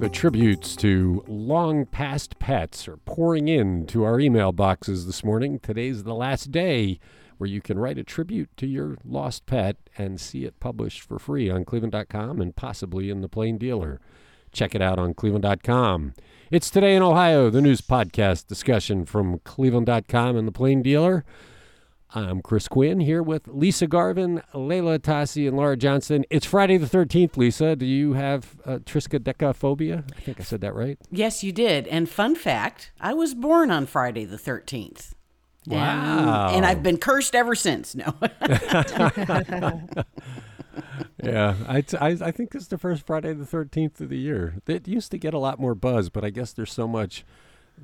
The tributes to long past pets are pouring in to our email boxes this morning. Today's the last day where you can write a tribute to your lost pet and see it published for free on cleveland.com and possibly in the Plain Dealer. Check it out on cleveland.com. It's Today in Ohio, the news podcast discussion from cleveland.com and the Plain Dealer. I'm Chris Quinn here with Lisa Garvin, Leila Atassi, and Laura Johnson. It's Friday the 13th, Lisa. Do you have uh, triskaidekaphobia? I think I said that right. Yes, you did. And fun fact I was born on Friday the 13th. Wow. And, and I've been cursed ever since. No. yeah, I, t- I, I think this is the first Friday the 13th of the year. It used to get a lot more buzz, but I guess there's so much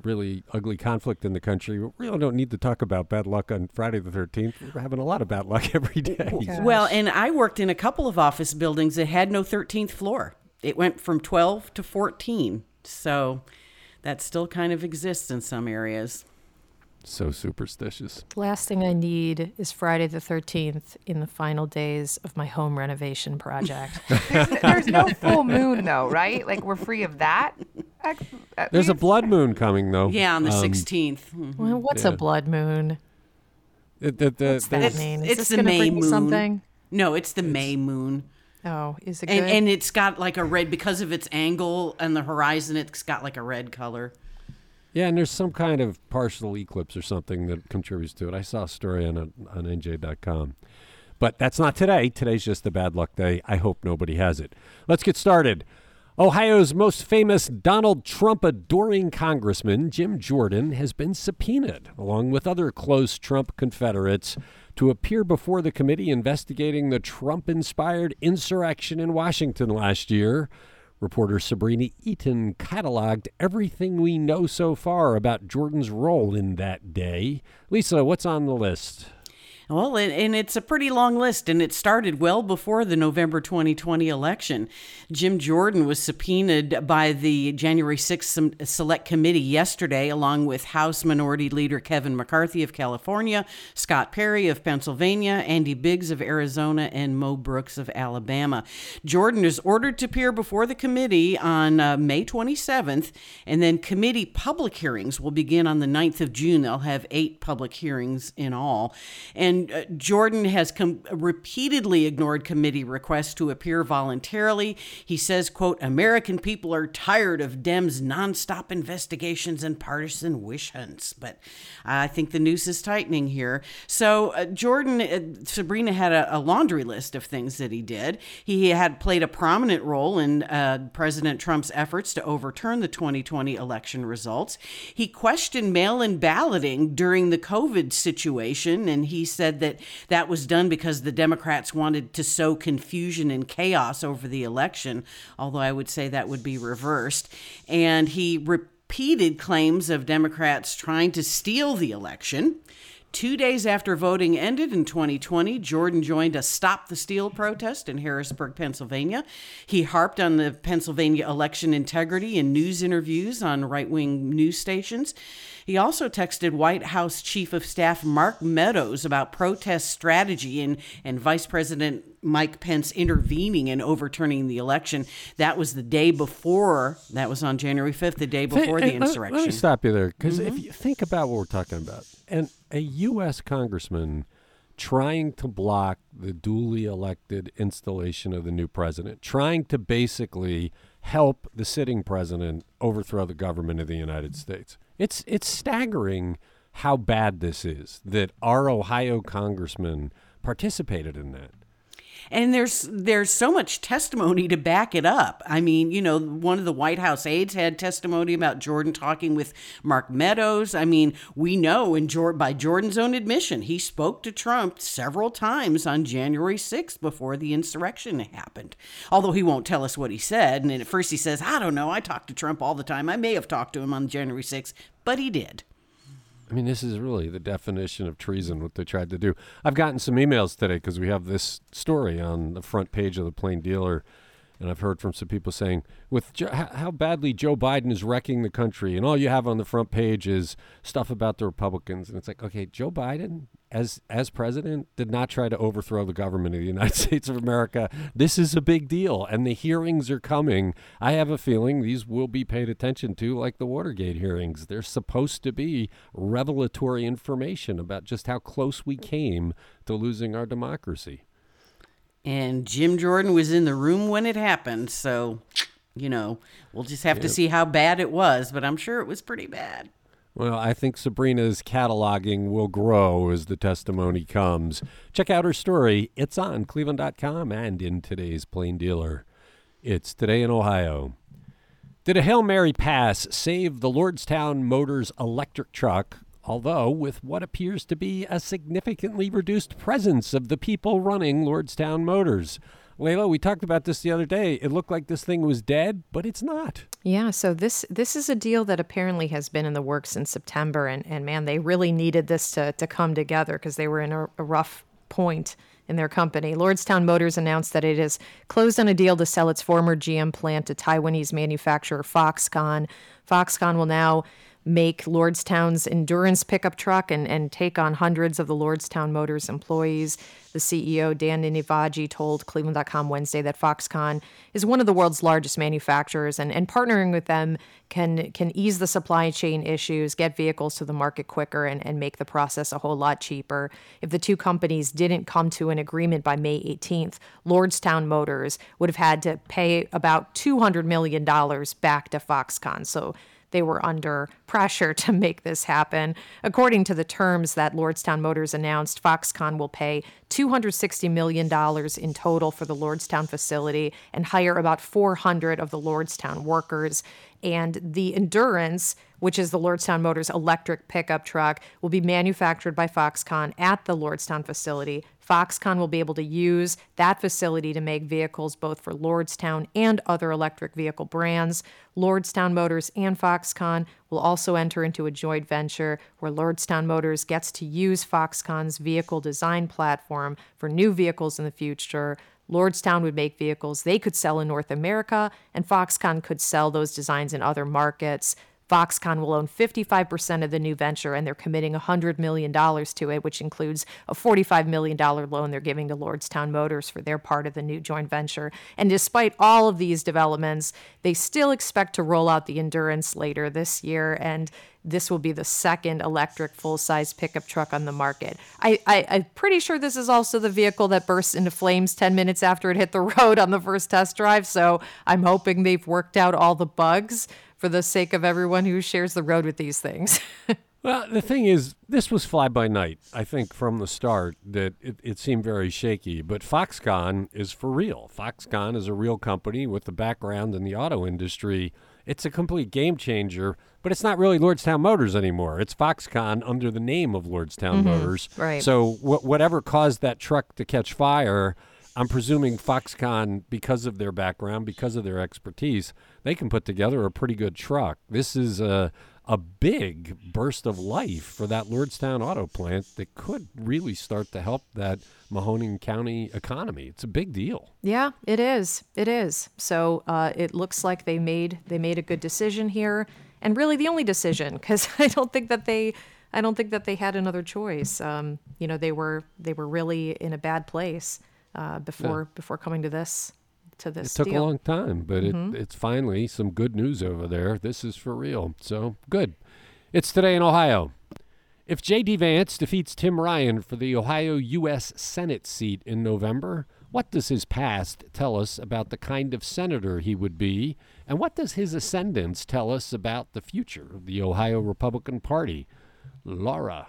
really ugly conflict in the country. We really don't need to talk about bad luck on Friday the 13th. We're having a lot of bad luck every day. Oh, well, and I worked in a couple of office buildings that had no 13th floor. It went from 12 to 14. So that still kind of exists in some areas. So superstitious. Last thing I need is Friday the 13th in the final days of my home renovation project. There's no full moon, though, right? Like, we're free of that. At There's least. a blood moon coming, though. Yeah, on the Um, 16th. Mhm. well, what's Yeah. a blood moon? It, it, the- What's that there's- mean? Is it's this the gonna May bring me moon. something? No, it's the May moon. Oh, is it good? And, and it's got like a red, because of its angle and the horizon, it's got like a red color. Yeah, and there's some kind of partial eclipse or something that contributes to it. I saw a story on on NJ.com. But that's not today. Today's just a bad luck day. I hope nobody has it. Let's get started. Ohio's most famous Donald Trump adoring congressman, Jim Jordan, has been subpoenaed, along with other close Trump Confederates, to appear before the committee investigating the Trump inspired insurrection in Washington last year. Reporter Sabrina Eaton cataloged everything we know so far about Jordan's role in that day. Lisa, what's on the list? Well, and, and it's a pretty long list, and it started well before the November 2020 election. Jim Jordan was subpoenaed by the January 6th Select Committee yesterday, along with House Minority Leader Kevin McCarthy of California, Scott Perry of Pennsylvania, Andy Biggs of Arizona, and Mo Brooks of Alabama. Jordan is ordered to appear before the committee on uh, May 27th, and then committee public hearings will begin on the 9th of June. They'll have eight public hearings in all. And uh, Jordan has com- repeatedly ignored committee requests to appear voluntarily. He says, quote, American people are tired of Dems' nonstop investigations and partisan wish hunts. But I think the noose is tightening here. So uh, Jordan, uh, Sabrina had a, a laundry list of things that he did. He had played a prominent role in uh, President Trump's efforts to overturn the 2020 election results. He questioned mail-in balloting during the COVID situation, and he said that that was done because the Democrats wanted to sow confusion and chaos over the election, although I would say that would be reversed. And he repeated claims of Democrats trying to steal the election. Two days after voting ended in 2020, Jordan joined a Stop the Steal protest in Harrisburg, Pennsylvania. He harped on the Pennsylvania election integrity in news interviews on right wing news stations. He also texted White House Chief of Staff Mark Meadows about protest strategy and, and Vice President Mike Pence intervening and overturning the election. That was the day before, that was on January 5th, the day before the Hey, let- insurrection. Let me stop you there, because if mm-hmm. you think about what we're talking about, and a U.S. congressman trying to block the duly elected installation of the new president, trying to basically help the sitting president overthrow the government of the United States. It's it's staggering how bad this is that our Ohio congressman participated in that. And there's there's so much testimony to back it up. I mean, you know, one of the White House aides had testimony about Jordan talking with Mark Meadows. I mean, we know, and by Jordan's own admission, he spoke to Trump several times on January 6th before the insurrection happened. Although he won't tell us what he said, and at first he says, "I don't know. I talk to Trump all the time. I may have talked to him on January 6th, but he did." I mean, this is really the definition of treason, what they tried to do. I've gotten some emails today because we have this story on the front page of the Plain Dealer, and I've heard from some people saying, with jo- how how badly Joe Biden is wrecking the country, and all you have on the front page is stuff about the Republicans, and it's like, okay, Joe Biden, as as president, did not try to overthrow the government of the United States of America. This is a big deal, and the hearings are coming. I have a feeling these will be paid attention to, like the Watergate hearings. They're supposed to be revelatory information about just how close we came to losing our democracy. And Jim Jordan was in the room when it happened, so you know, we'll just have to see how bad it was, but I'm sure it was pretty bad. Well, I think Sabrina's cataloging will grow as the testimony comes. Check out her story. It's on cleveland.com and in today's Plain Dealer. It's Today in Ohio. Did a Hail Mary pass save the Lordstown Motors electric truck, although with what appears to be a significantly reduced presence of the people running Lordstown Motors? Leila, we talked about this the other day. It looked like this thing was dead, but it's not. Yeah, so this this is a deal that apparently has been in the works since September, and, and man, they really needed this to, to come together because they were in a, a rough point in their company. Lordstown Motors announced that it has closed on a deal to sell its former GM plant to Taiwanese manufacturer Foxconn. Foxconn will now make Lordstown's endurance pickup truck and, and take on hundreds of the Lordstown Motors employees. The CEO, Dan Ninivaggi, told Cleveland.com Wednesday that Foxconn is one of the world's largest manufacturers, and, and partnering with them can, can ease the supply chain issues, get vehicles to the market quicker, and, and make the process a whole lot cheaper. If the two companies didn't come to an agreement by May 18th, Lordstown Motors would have had to pay about $200 million back to Foxconn. So they were under pressure to make this happen. According to the terms that Lordstown Motors announced, Foxconn will pay $260 million in total for the Lordstown facility and hire about 400 of the Lordstown workers. And the Endurance, which is the Lordstown Motors electric pickup truck, will be manufactured by Foxconn at the Lordstown facility. Foxconn will be able to use that facility to make vehicles both for Lordstown and other electric vehicle brands. Lordstown Motors and Foxconn will also enter into a joint venture where Lordstown Motors gets to use Foxconn's vehicle design platform for new vehicles in the future. Lordstown would make vehicles they could sell in North America, and Foxconn could sell those designs in other markets. Foxconn will own 55% of the new venture, and they're committing $100 million to it, which includes a $45 million loan they're giving to Lordstown Motors for their part of the new joint venture. And despite all of these developments, they still expect to roll out the Endurance later this year, and this will be the second electric full size pickup truck on the market. I, I'm pretty sure this is also the vehicle that burst into flames 10 minutes after it hit the road on the first test drive, so I'm hoping they've worked out all the bugs for the sake of everyone who shares the road with these things. Well, the thing is, this was fly by night. I think from the start that it, it seemed very shaky. But Foxconn is for real. Foxconn is a real company with a background in the auto industry. It's a complete game changer, but it's not really Lordstown Motors anymore. It's Foxconn under the name of Lordstown mm-hmm. Motors. right. So wh- whatever caused that truck to catch fire, I'm presuming Foxconn, because of their background, because of their expertise, they can put together a pretty good truck. This is a a big burst of life for that Lordstown auto plant that could really start to help that Mahoning County economy. It's a big deal. Yeah, it is. It is. So uh, it looks like they made they made a good decision here, and really the only decision because I don't think that they I don't think that they had another choice. Um, you know, they were they were really in a bad place uh, before before coming to this to It took deal. a long time, but it, mm-hmm. it's finally some good news over there. This is for real. So good. It's today in Ohio. If J.D. Vance defeats Tim Ryan for the Ohio U.S. Senate seat in November, what does his past tell us about the kind of senator he would be And what does his ascendance tell us about the future of the Ohio Republican Party? Laura.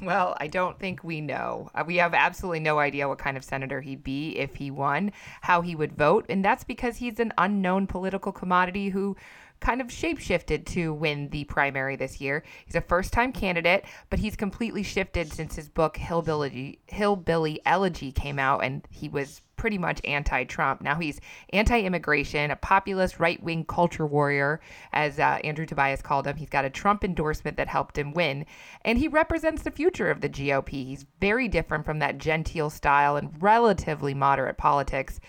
Well, I don't think we know. Uh, we have absolutely no idea what kind of senator he'd be if he won, how he would vote, and that's because he's an unknown political commodity who kind of shapeshifted to win the primary this year. He's a first-time candidate, but he's completely shifted since his book Hillbilly Hillbilly Elegy came out and he was pretty much anti-Trump. Now he's anti-immigration, a populist right-wing culture warrior, as uh, Andrew Tobias called him. He's got a Trump endorsement that helped him win, and he represents the future of the GOP. He's very different from that genteel style and relatively moderate politics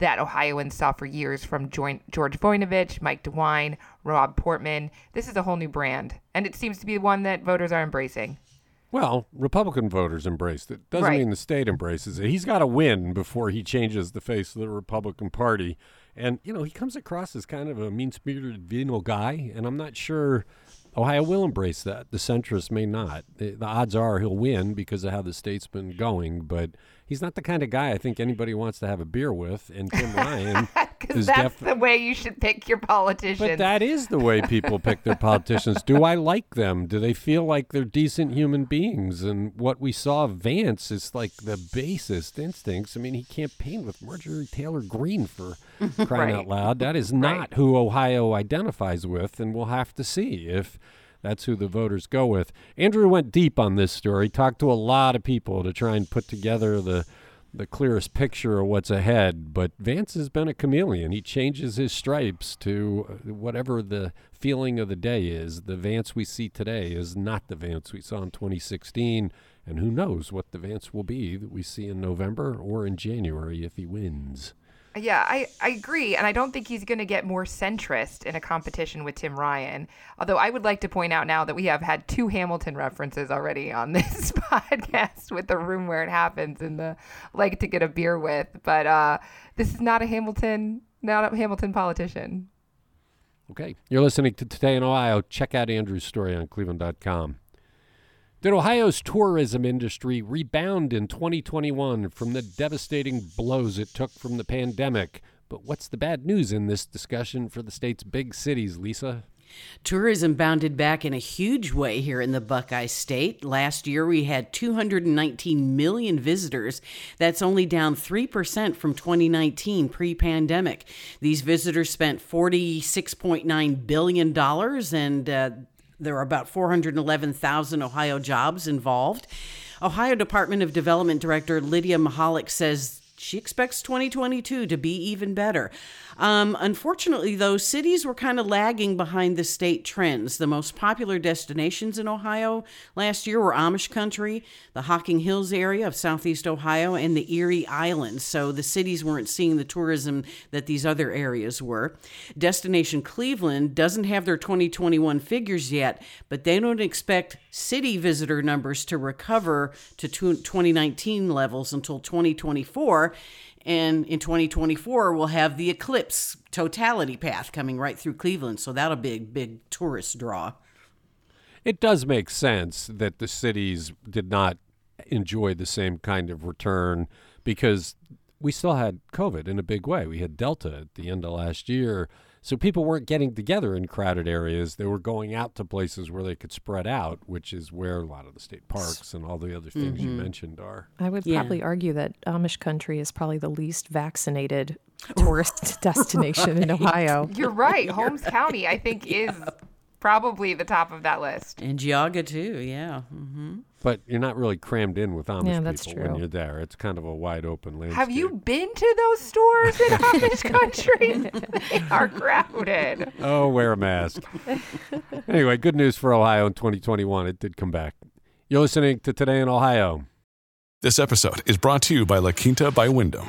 that Ohioans saw for years from George Voinovich, Mike DeWine, Rob Portman. This is a whole new brand, and it seems to be one that voters are embracing. Well, Republican voters embraced it. Doesn't Right. mean the state embraces it. He's got to win before he changes the face of the Republican Party. And, you know, he comes across as kind of a mean spirited, venal guy, and I'm not sure Ohio will embrace that. The centrists may not. The, the odds are he'll win because of how the state's been going, but he's not the kind of guy I think anybody wants to have a beer with. And Tim Ryan Because is that's definitely. the way you should pick your politicians. But that is the way people pick their politicians. Do I like them? Do they feel like they're decent human beings? And what we saw of Vance is like the basest instincts. I mean, he campaigned with Marjorie Taylor Greene for crying Right. out loud. That is not who Ohio identifies with, and we'll have to see if that's who the voters go with. Andrew went deep on this story, talked to a lot of people to try and put together the the clearest picture of what's ahead. But Vance has been a chameleon. He changes his stripes to uh, whatever the feeling of the day is. The Vance we see today is not the Vance we saw in 2016. And who knows what the Vance will be that we see in November or in January if he wins. Yeah, I, I agree. And I don't think he's going to get more centrist in a competition with Tim Ryan. Although I would like to point out now that we have had two Hamilton references already on this podcast with the room where it happens and the like to get a beer with. But uh, this is not a Hamilton, not a Hamilton politician. Okay. You're listening to Today in Ohio. Check out Andrew's story on cleveland.com. Did Ohio's tourism industry rebound in 2021 from the devastating blows it took from the pandemic? But what's the bad news in this discussion for the state's big cities, Lisa? Tourism bounded back in a huge way here in the Buckeye State. Last year, we had 219 million visitors. That's only down 3% from 2019 pre pandemic. These visitors spent $46.9 billion, and uh, there are about 411,000 Ohio jobs involved. Ohio Department of Development Director Lydia Mihalik says she expects 2022 to be even better. Um, unfortunately, though, cities were kind of lagging behind the state trends. The most popular destinations in Ohio last year were Amish country, the Hocking Hills area of southeast Ohio, and the Erie Islands. So the cities weren't seeing the tourism that these other areas were. Destination Cleveland doesn't have their 2021 figures yet, but they don't expect city visitor numbers to recover to 2019 levels until 2024. And in 2024, we'll have the Eclipse totality path coming right through Cleveland. So that'll be a big tourist draw. It does make sense that the cities did not enjoy the same kind of return because we still had COVID in a big way. We had Delta at the end of last year. So people weren't getting together in crowded areas. They were going out to places where they could spread out, which is where a lot of the state parks and all the other things you mentioned are. I would Yeah. probably argue that Amish country is probably the least vaccinated tourist destination in Ohio. You're right. Holmes County, I think, is probably the top of that list. And Geauga, too. Yeah. hmm But you're not really crammed in with Amish Yeah, that's people when you're there. It's kind of a wide open landscape. Have you been to those stores in Amish country? they are crowded. Oh, wear a mask. anyway, good news for Ohio in 2021. It did come back. You're listening to Today in Ohio. This episode is brought to you by La Quinta by Wyndham.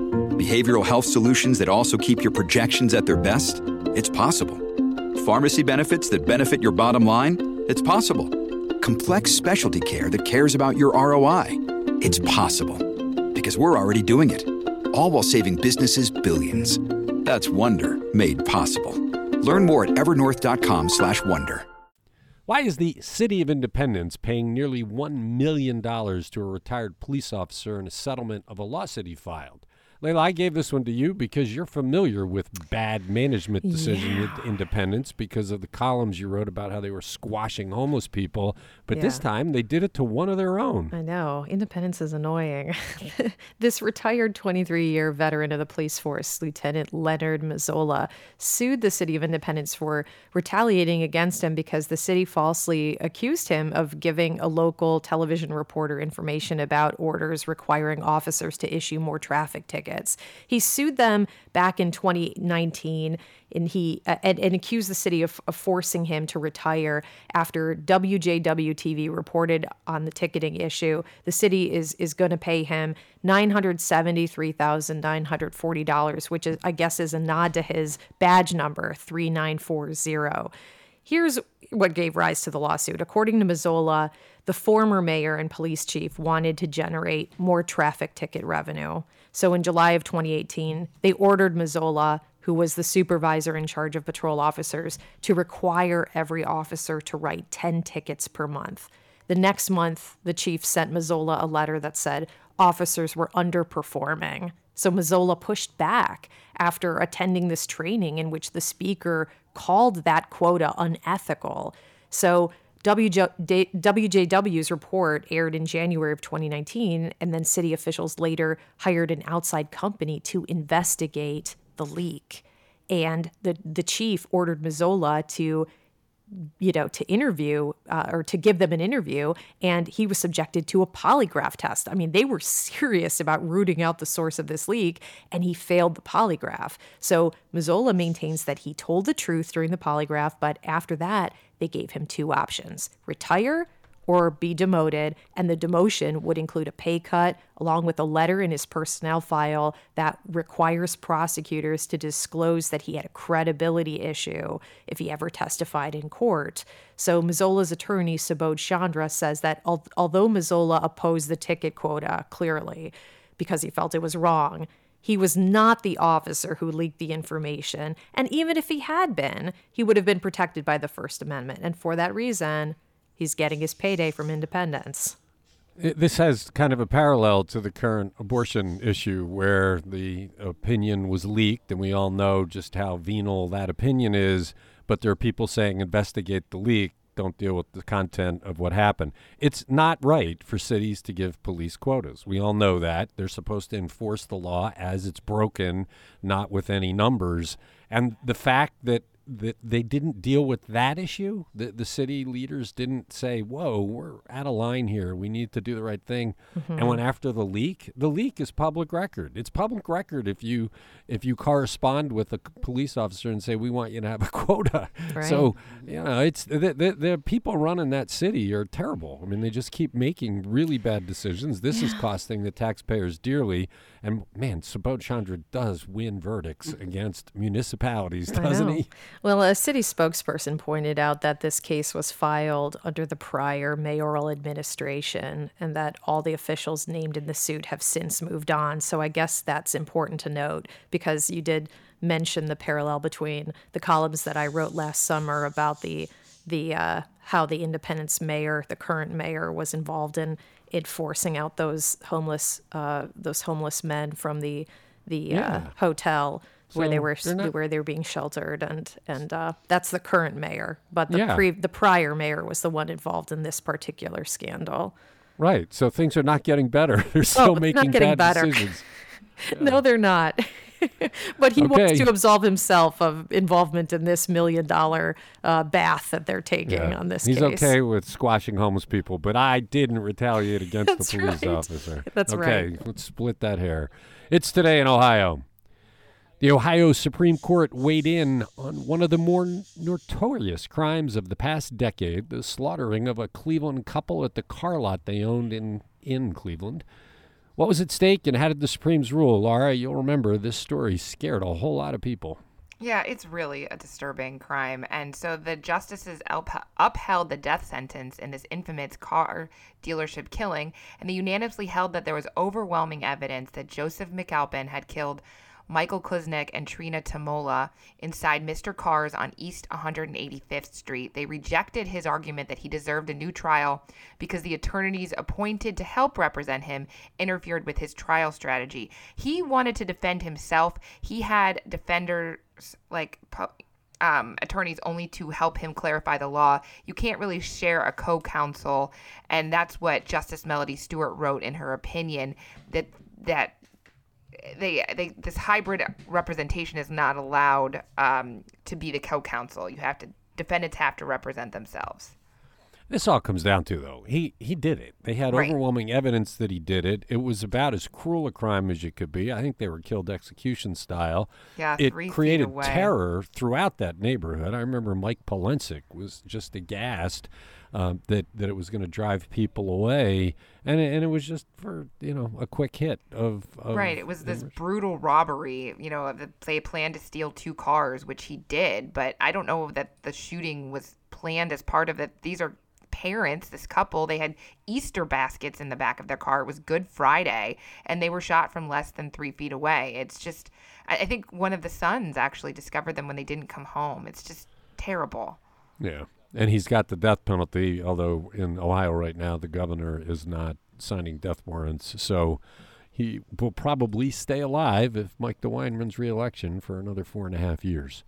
Behavioral health solutions that also keep your projections at their best? It's possible. Pharmacy benefits that benefit your bottom line? It's possible. Complex specialty care that cares about your ROI? It's possible. Because we're already doing it. All while saving businesses billions. That's Wonder made possible. Learn more at evernorth.com/wonder. Why is the City of Independence paying nearly $1 million to a retired police officer in a settlement of a lawsuit he filed? Leila, I gave this one to you because you're familiar with bad management decision Yeah. at Independence because of the columns you wrote about how they were squashing homeless people. But this time they did it to one of their own. I know. Independence is annoying. this retired 23 year veteran of the police force, Lieutenant Leonard Mazzola, sued the city of Independence for retaliating against him because the city falsely accused him of giving a local television reporter information about orders requiring officers to issue more traffic tickets. He sued them back in 2019 and he uh, and, and accused the city of, of forcing him to retire after WJW TV reported on the ticketing issue. The city is is going to pay him nine hundred seventy three thousand nine hundred forty dollars, which is I guess is a nod to his badge number three nine four zero. Here's what gave rise to the lawsuit. According to Mazzola, the former mayor and police chief wanted to generate more traffic ticket revenue. So in July of 2018, they ordered Mazzola, who was the supervisor in charge of patrol officers, to require every officer to write 10 tickets per month. The next month, the chief sent Mazzola a letter that said officers were underperforming. So Mazzola pushed back after attending this training in which the speaker called that quota unethical. So WJW's report aired in January of 2019, and then city officials later hired an outside company to investigate the leak. And the, the chief ordered Mazzola to you know, to interview uh, or to give them an interview, and he was subjected to a polygraph test. I mean, they were serious about rooting out the source of this leak, and he failed the polygraph. So Mazzola maintains that he told the truth during the polygraph, but after that, they gave him two options retire or be demoted, and the demotion would include a pay cut along with a letter in his personnel file that requires prosecutors to disclose that he had a credibility issue if he ever testified in court. So Mazzola's attorney, Subodh Chandra, says that al- although Mazzola opposed the ticket quota clearly because he felt it was wrong, he was not the officer who leaked the information. And even if he had been, he would have been protected by the First Amendment. And for that reason, he's getting his payday from independence. It, this has kind of a parallel to the current abortion issue where the opinion was leaked, and we all know just how venal that opinion is. But there are people saying investigate the leak, don't deal with the content of what happened. It's not right for cities to give police quotas. We all know that. They're supposed to enforce the law as it's broken, not with any numbers. And the fact that that they didn't deal with that issue. The the city leaders didn't say, "Whoa, we're out of line here. We need to do the right thing." Mm-hmm. And went after the leak. The leak is public record. It's public record if you if you correspond with a police officer and say, "We want you to have a quota." Right. So you know, it's the, the the people running that city are terrible. I mean, they just keep making really bad decisions. This is costing the taxpayers dearly. And man, Subodh Chandra does win verdicts mm-hmm. against municipalities, doesn't he? Well, a city spokesperson pointed out that this case was filed under the prior mayoral administration and that all the officials named in the suit have since moved on. So I guess that's important to note because you did mention the parallel between the columns that I wrote last summer about the the uh, how the Independence mayor, the current mayor, was involved in it forcing out those homeless uh, those homeless men from the the uh, Yeah. Hotel where they were not- where they were being sheltered, and and uh, that's the current mayor. But the Yeah. pre the prior mayor was the one involved in this particular scandal. Right. So things are not getting better. They're still Oh, it's not making getting bad better. decisions. No, they're not. but he Okay. wants to absolve himself of involvement in this million dollar uh, bath that they're taking Yeah. on this He's case. okay with squashing homeless people, but I didn't retaliate against the police right. officer. That's okay, right. Okay, let's split that hair. It's today in Ohio. The Ohio Supreme Court weighed in on one of the more notorious crimes of the past decade, the slaughtering of a Cleveland couple at the car lot they owned in, in Cleveland. What was at stake and how did the Supremes rule? Laura, you'll remember this story scared a whole lot of people. Yeah, it's really a disturbing crime. And so the justices up- upheld the death sentence in this infamous car dealership killing, and they unanimously held that there was overwhelming evidence that Joseph McAlpin had killed Michael Kuznik and Trina Tomola inside Mr. Cars on East 185th Street. They rejected his argument that he deserved a new trial because the attorneys appointed to help represent him interfered with his trial strategy. He wanted to defend himself. He had defenders like um, attorneys only to help him clarify the law. You can't really share a co counsel. And that's what Justice Melody Stewart wrote in her opinion that that they they this hybrid representation is not allowed um, to be the co-counsel. You have to defendants have to represent themselves. This all comes down to though he he did it. They had Right. overwhelming evidence that he did it. It was about as cruel a crime as you could be. I think they were killed execution style. Yeah, it created terror throughout that neighborhood. I remember Mike Polensek was just aghast um, that that it was going to drive people away, and it, and it was just for you know a quick hit of, of Right. It was this brutal robbery. You know, they planned to steal two cars, which he did. But I don't know that the shooting was planned as part of it. These are parents, this couple. They had Easter baskets in the back of their car. It was Good Friday, and they were shot from less than three feet away. It's just, I I think one of the sons actually discovered them when they didn't come home. It's just terrible. Yeah. And he's got the death penalty, although in Ohio right now, the governor is not signing death warrants. So he will probably stay alive if Mike DeWine runs reelection for another four and a half years.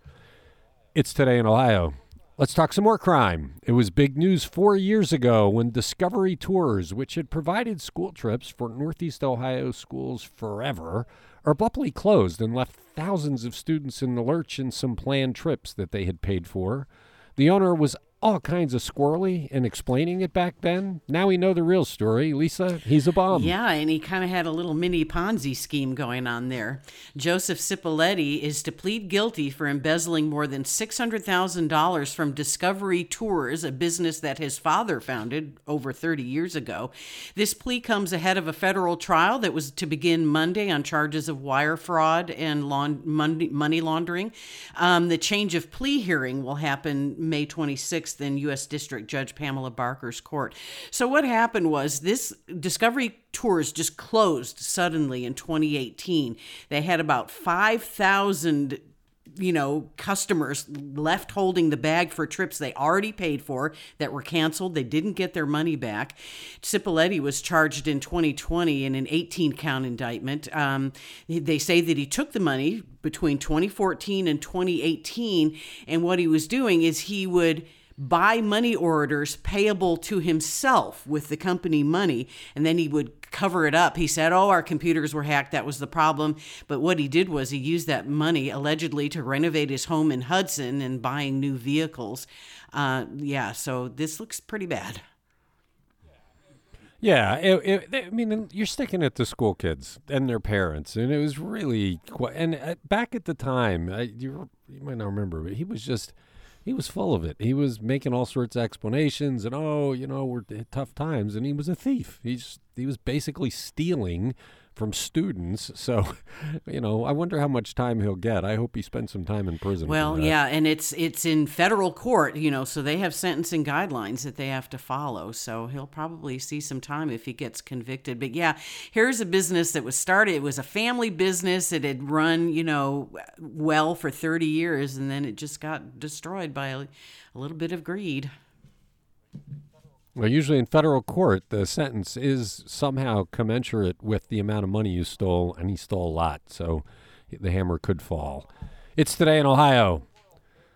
It's today in Ohio. Let's talk some more crime. It was big news four years ago when Discovery Tours, which had provided school trips for Northeast Ohio schools forever, abruptly closed and left thousands of students in the lurch in some planned trips that they had paid for. The owner was all kinds of squirrely in explaining it back then. Now we know the real story. Lisa, he's a bum. Yeah, and he kind of had a little mini Ponzi scheme going on there. Joseph Cipolletti is to plead guilty for embezzling more than $600,000 from Discovery Tours, a business that his father founded over 30 years ago. This plea comes ahead of a federal trial that was to begin Monday on charges of wire fraud and money laundering. Um, the change of plea hearing will happen May 26th in U.S. District Judge Pamela Barker's court. So, what happened was this Discovery Tours just closed suddenly in 2018. They had about 5,000 you know, customers left holding the bag for trips they already paid for that were canceled. They didn't get their money back. Cipolletti was charged in 2020 in an 18 count indictment. Um, they say that he took the money between 2014 and 2018, and what he was doing is he would buy money orders payable to himself with the company money and then he would cover it up. He said oh our computers were hacked. That was the problem. But what he did was he used that money allegedly to renovate his home in hudson and buying new vehicles. Uh, yeah so this looks pretty bad. Yeah, it, it, I mean, you're sticking it to school kids and their parents, and it was really quite. And uh, back at the time, I, you you might not remember, but he was just he was full of it. He was making all sorts of explanations, and oh, you know, we're eh, tough times, and he was a thief. He's he was basically stealing from students. So, you know, I wonder how much time he'll get. I hope he spends some time in prison. well yeah and it's it's in federal court you know so they have sentencing guidelines that they have to follow so he'll probably see some time if he gets convicted but yeah here's a business that was started it was a family business it had run you know well for 30 years and then it just got destroyed by a, a little bit of greed Well, usually in federal court, the sentence is somehow commensurate with the amount of money you stole, and he stole a lot, so the hammer could fall. It's today in Ohio.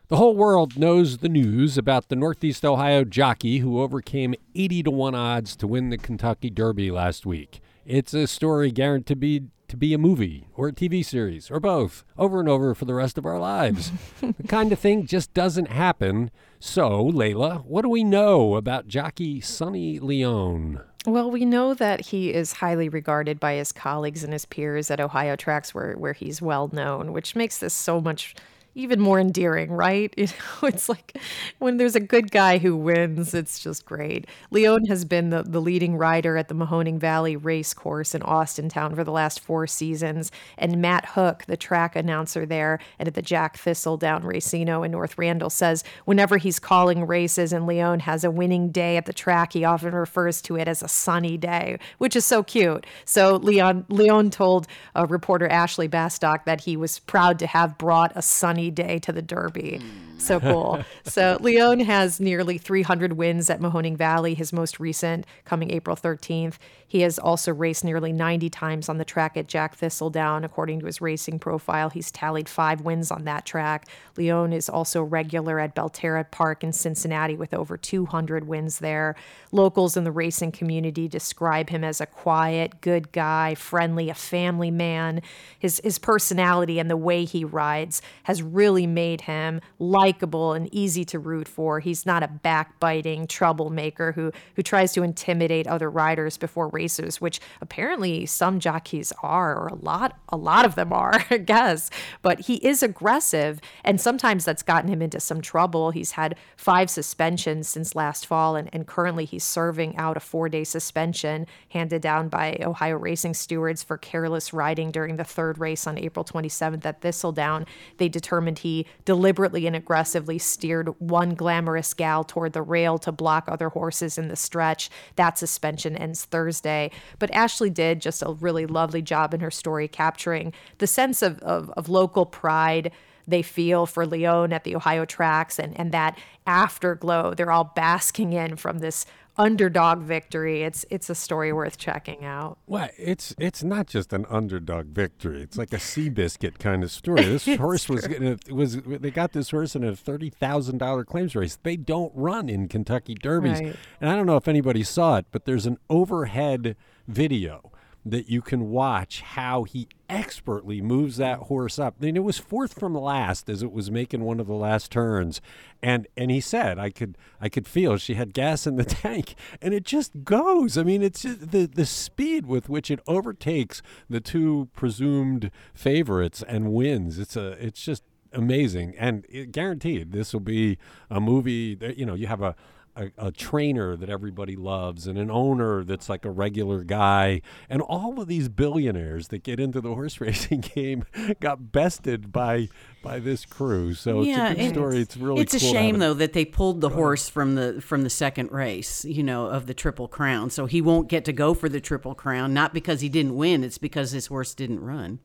The whole world knows the news about the Northeast Ohio jockey who overcame 80 to 1 odds to win the Kentucky Derby last week. It's a story guaranteed to be, to be a movie or a TV series or both over and over for the rest of our lives. the kind of thing just doesn't happen. So, Leila, what do we know about jockey Sonny Leon? Well, we know that he is highly regarded by his colleagues and his peers at Ohio Tracks, where, where he's well known, which makes this so much even more endearing, right? You know, it's like when there's a good guy who wins, it's just great. Leon has been the, the leading rider at the Mahoning Valley Race Course in Austintown for the last four seasons. And Matt Hook, the track announcer there and at the Jack Thistledown Racino in North Randall, says whenever he's calling races and Leon has a winning day at the track, he often refers to it as a sunny day, which is so cute. So Leon Leon told uh, reporter Ashley Bastock that he was proud to have brought a sunny day to the Derby. Mm. So cool. so Leon has nearly 300 wins at Mahoning Valley, his most recent coming April 13th. He has also raced nearly 90 times on the track at Jack Thistledown. According to his racing profile, he's tallied five wins on that track. Leon is also regular at Belterra Park in Cincinnati with over 200 wins there. Locals in the racing community describe him as a quiet, good guy, friendly, a family man. His, his personality and the way he rides has really made him likable and easy to root for. He's not a backbiting troublemaker who, who tries to intimidate other riders before races, which apparently some jockeys are, or a lot, a lot of them are, I guess. But he is aggressive, and sometimes that's gotten him into some trouble. He's had five suspensions since last fall, and, and currently he's serving out a four-day suspension handed down by Ohio racing stewards for careless riding during the third race on April 27th at Thistledown. They determined he deliberately and aggressively steered one glamorous gal toward the rail to block other horses in the stretch. That suspension ends Thursday. But Ashley did just a really lovely job in her story capturing the sense of, of, of local pride they feel for Leon at the Ohio tracks and, and that afterglow they're all basking in from this underdog victory. It's it's a story worth checking out. Well, it's it's not just an underdog victory. It's like a Seabiscuit kind of story. This horse was getting a, was they got this horse in a thirty thousand dollar claims race. They don't run in Kentucky Derbies, Right. and I don't know if anybody saw it, but there's an overhead video that you can watch how he expertly moves that horse up. I mean, it was fourth from last as it was making one of the last turns, and and he said, "I could I could feel she had gas in the tank, and it just goes. I mean, it's the the speed with which it overtakes the two presumed favorites and wins. It's a it's just amazing, and it, guaranteed this will be a movie. That, you know, you have a a, a trainer that everybody loves and an owner that's like a regular guy. And all of these billionaires that get into the horse racing game got bested by by this crew. So yeah, it's a good story. it's really it's a cool have shame though that they pulled the horse from the from the second race you know of the triple crown. So he won't get to go for the triple crown not because he didn't win it's because his horse didn't run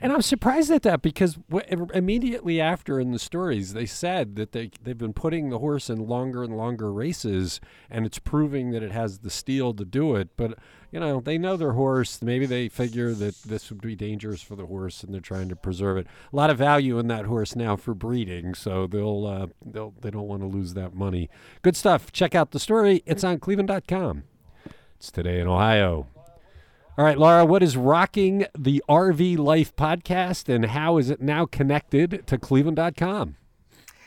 And I'm surprised at that because w- immediately after in the stories, they said that they, they've been putting the horse in longer and longer races and it's proving that it has the steel to do it. But, you know, they know their horse. Maybe they figure that this would be dangerous for the horse and they're trying to preserve it. A lot of value in that horse now for breeding. So they'll, uh, they'll, they don't want to lose that money. Good stuff. Check out the story. It's on cleveland.com. It's today in Ohio. All right, Laura, what is Rocking the RV Life podcast and how is it now connected to cleveland.com?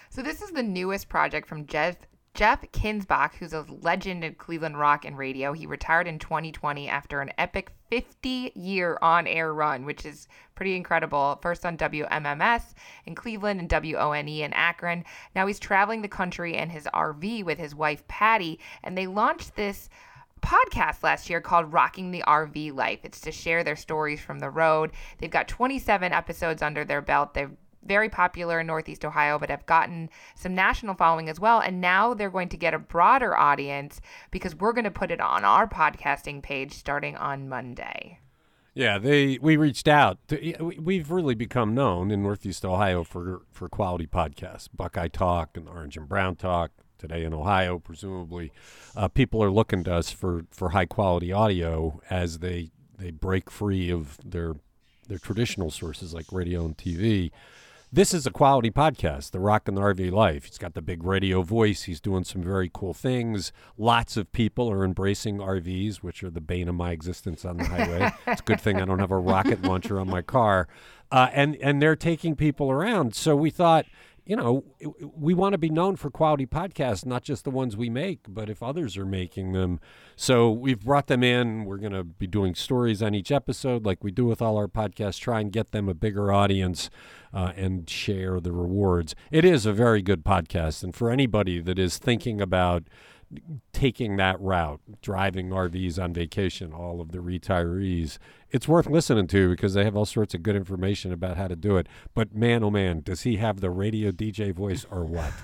So this is the newest project from Jeff Jeff Kinzbach, who's a legend in Cleveland rock and radio. He retired in 2020 after an epic 50-year on-air run, which is pretty incredible. First on WMMS in Cleveland and WONE in Akron. Now he's traveling the country in his RV with his wife Patty, and they launched this podcast last year called Rocking the RV Life. It's to share their stories from the road. They've got 27 episodes under their belt. They're very popular in Northeast Ohio, but have gotten some national following as well. And now they're going to get a broader audience because we're going to put it on our podcasting page starting on Monday. Yeah, they we reached out. To, we- we've really become known in Northeast Ohio for for quality podcasts, Buckeye Talk and Orange and Brown Talk. Today in Ohio, presumably, uh, people are looking to us for for high quality audio as they they break free of their their traditional sources like radio and TV. This is a quality podcast, The Rock and the RV Life. He's got the big radio voice. He's doing some very cool things. Lots of people are embracing RVs, which are the bane of my existence on the highway. it's a good thing I don't have a rocket launcher on my car. Uh, and, and they're taking people around. So we thought you know, we want to be known for quality podcasts, not just the ones we make, but if others are making them. So we've brought them in. We're going to be doing stories on each episode, like we do with all our podcasts, try and get them a bigger audience uh, and share the rewards. It is a very good podcast. And for anybody that is thinking about, taking that route, driving RVs on vacation, all of the retirees, it's worth listening to because they have all sorts of good information about how to do it. But man, oh man, does he have the radio DJ voice or what?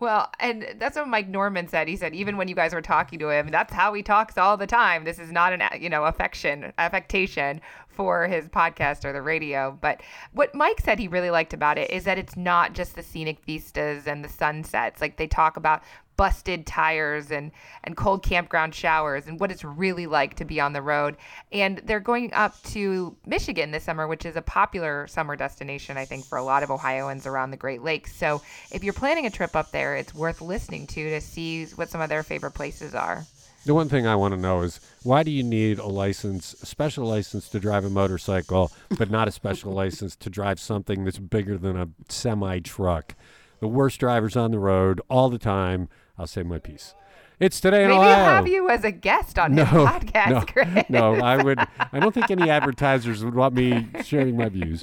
Well, and that's what Mike Norman said. He said even when you guys were talking to him, that's how he talks all the time. This is not an you know affection affectation for his podcast or the radio. But what Mike said he really liked about it is that it's not just the scenic vistas and the sunsets. Like they talk about busted tires and and cold campground showers and what it's really like to be on the road. And they're going up to Michigan this summer, which is a popular summer destination I think for a lot of Ohioans around the Great Lakes. So if you're planning a trip up there, it's worth listening to to see what some of their favorite places are. The one thing I want to know is why do you need a license, a special license to drive a motorcycle, but not a special license to drive something that's bigger than a semi truck? The worst drivers on the road all the time I'll say my piece. It's today in Maybe Ohio. Maybe have you as a guest on no, his podcast, no, Chris. No, I would. I don't think any advertisers would want me sharing my views.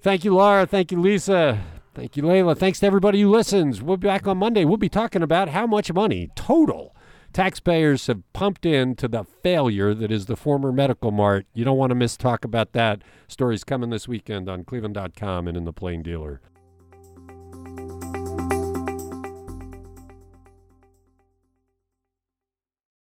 Thank you, Laura. Thank you, Lisa. Thank you, Leila. Thanks to everybody who listens. We'll be back on Monday. We'll be talking about how much money total taxpayers have pumped into the failure that is the former Medical Mart. You don't want to miss talk about that. Stories coming this weekend on Cleveland.com and in the Plain Dealer.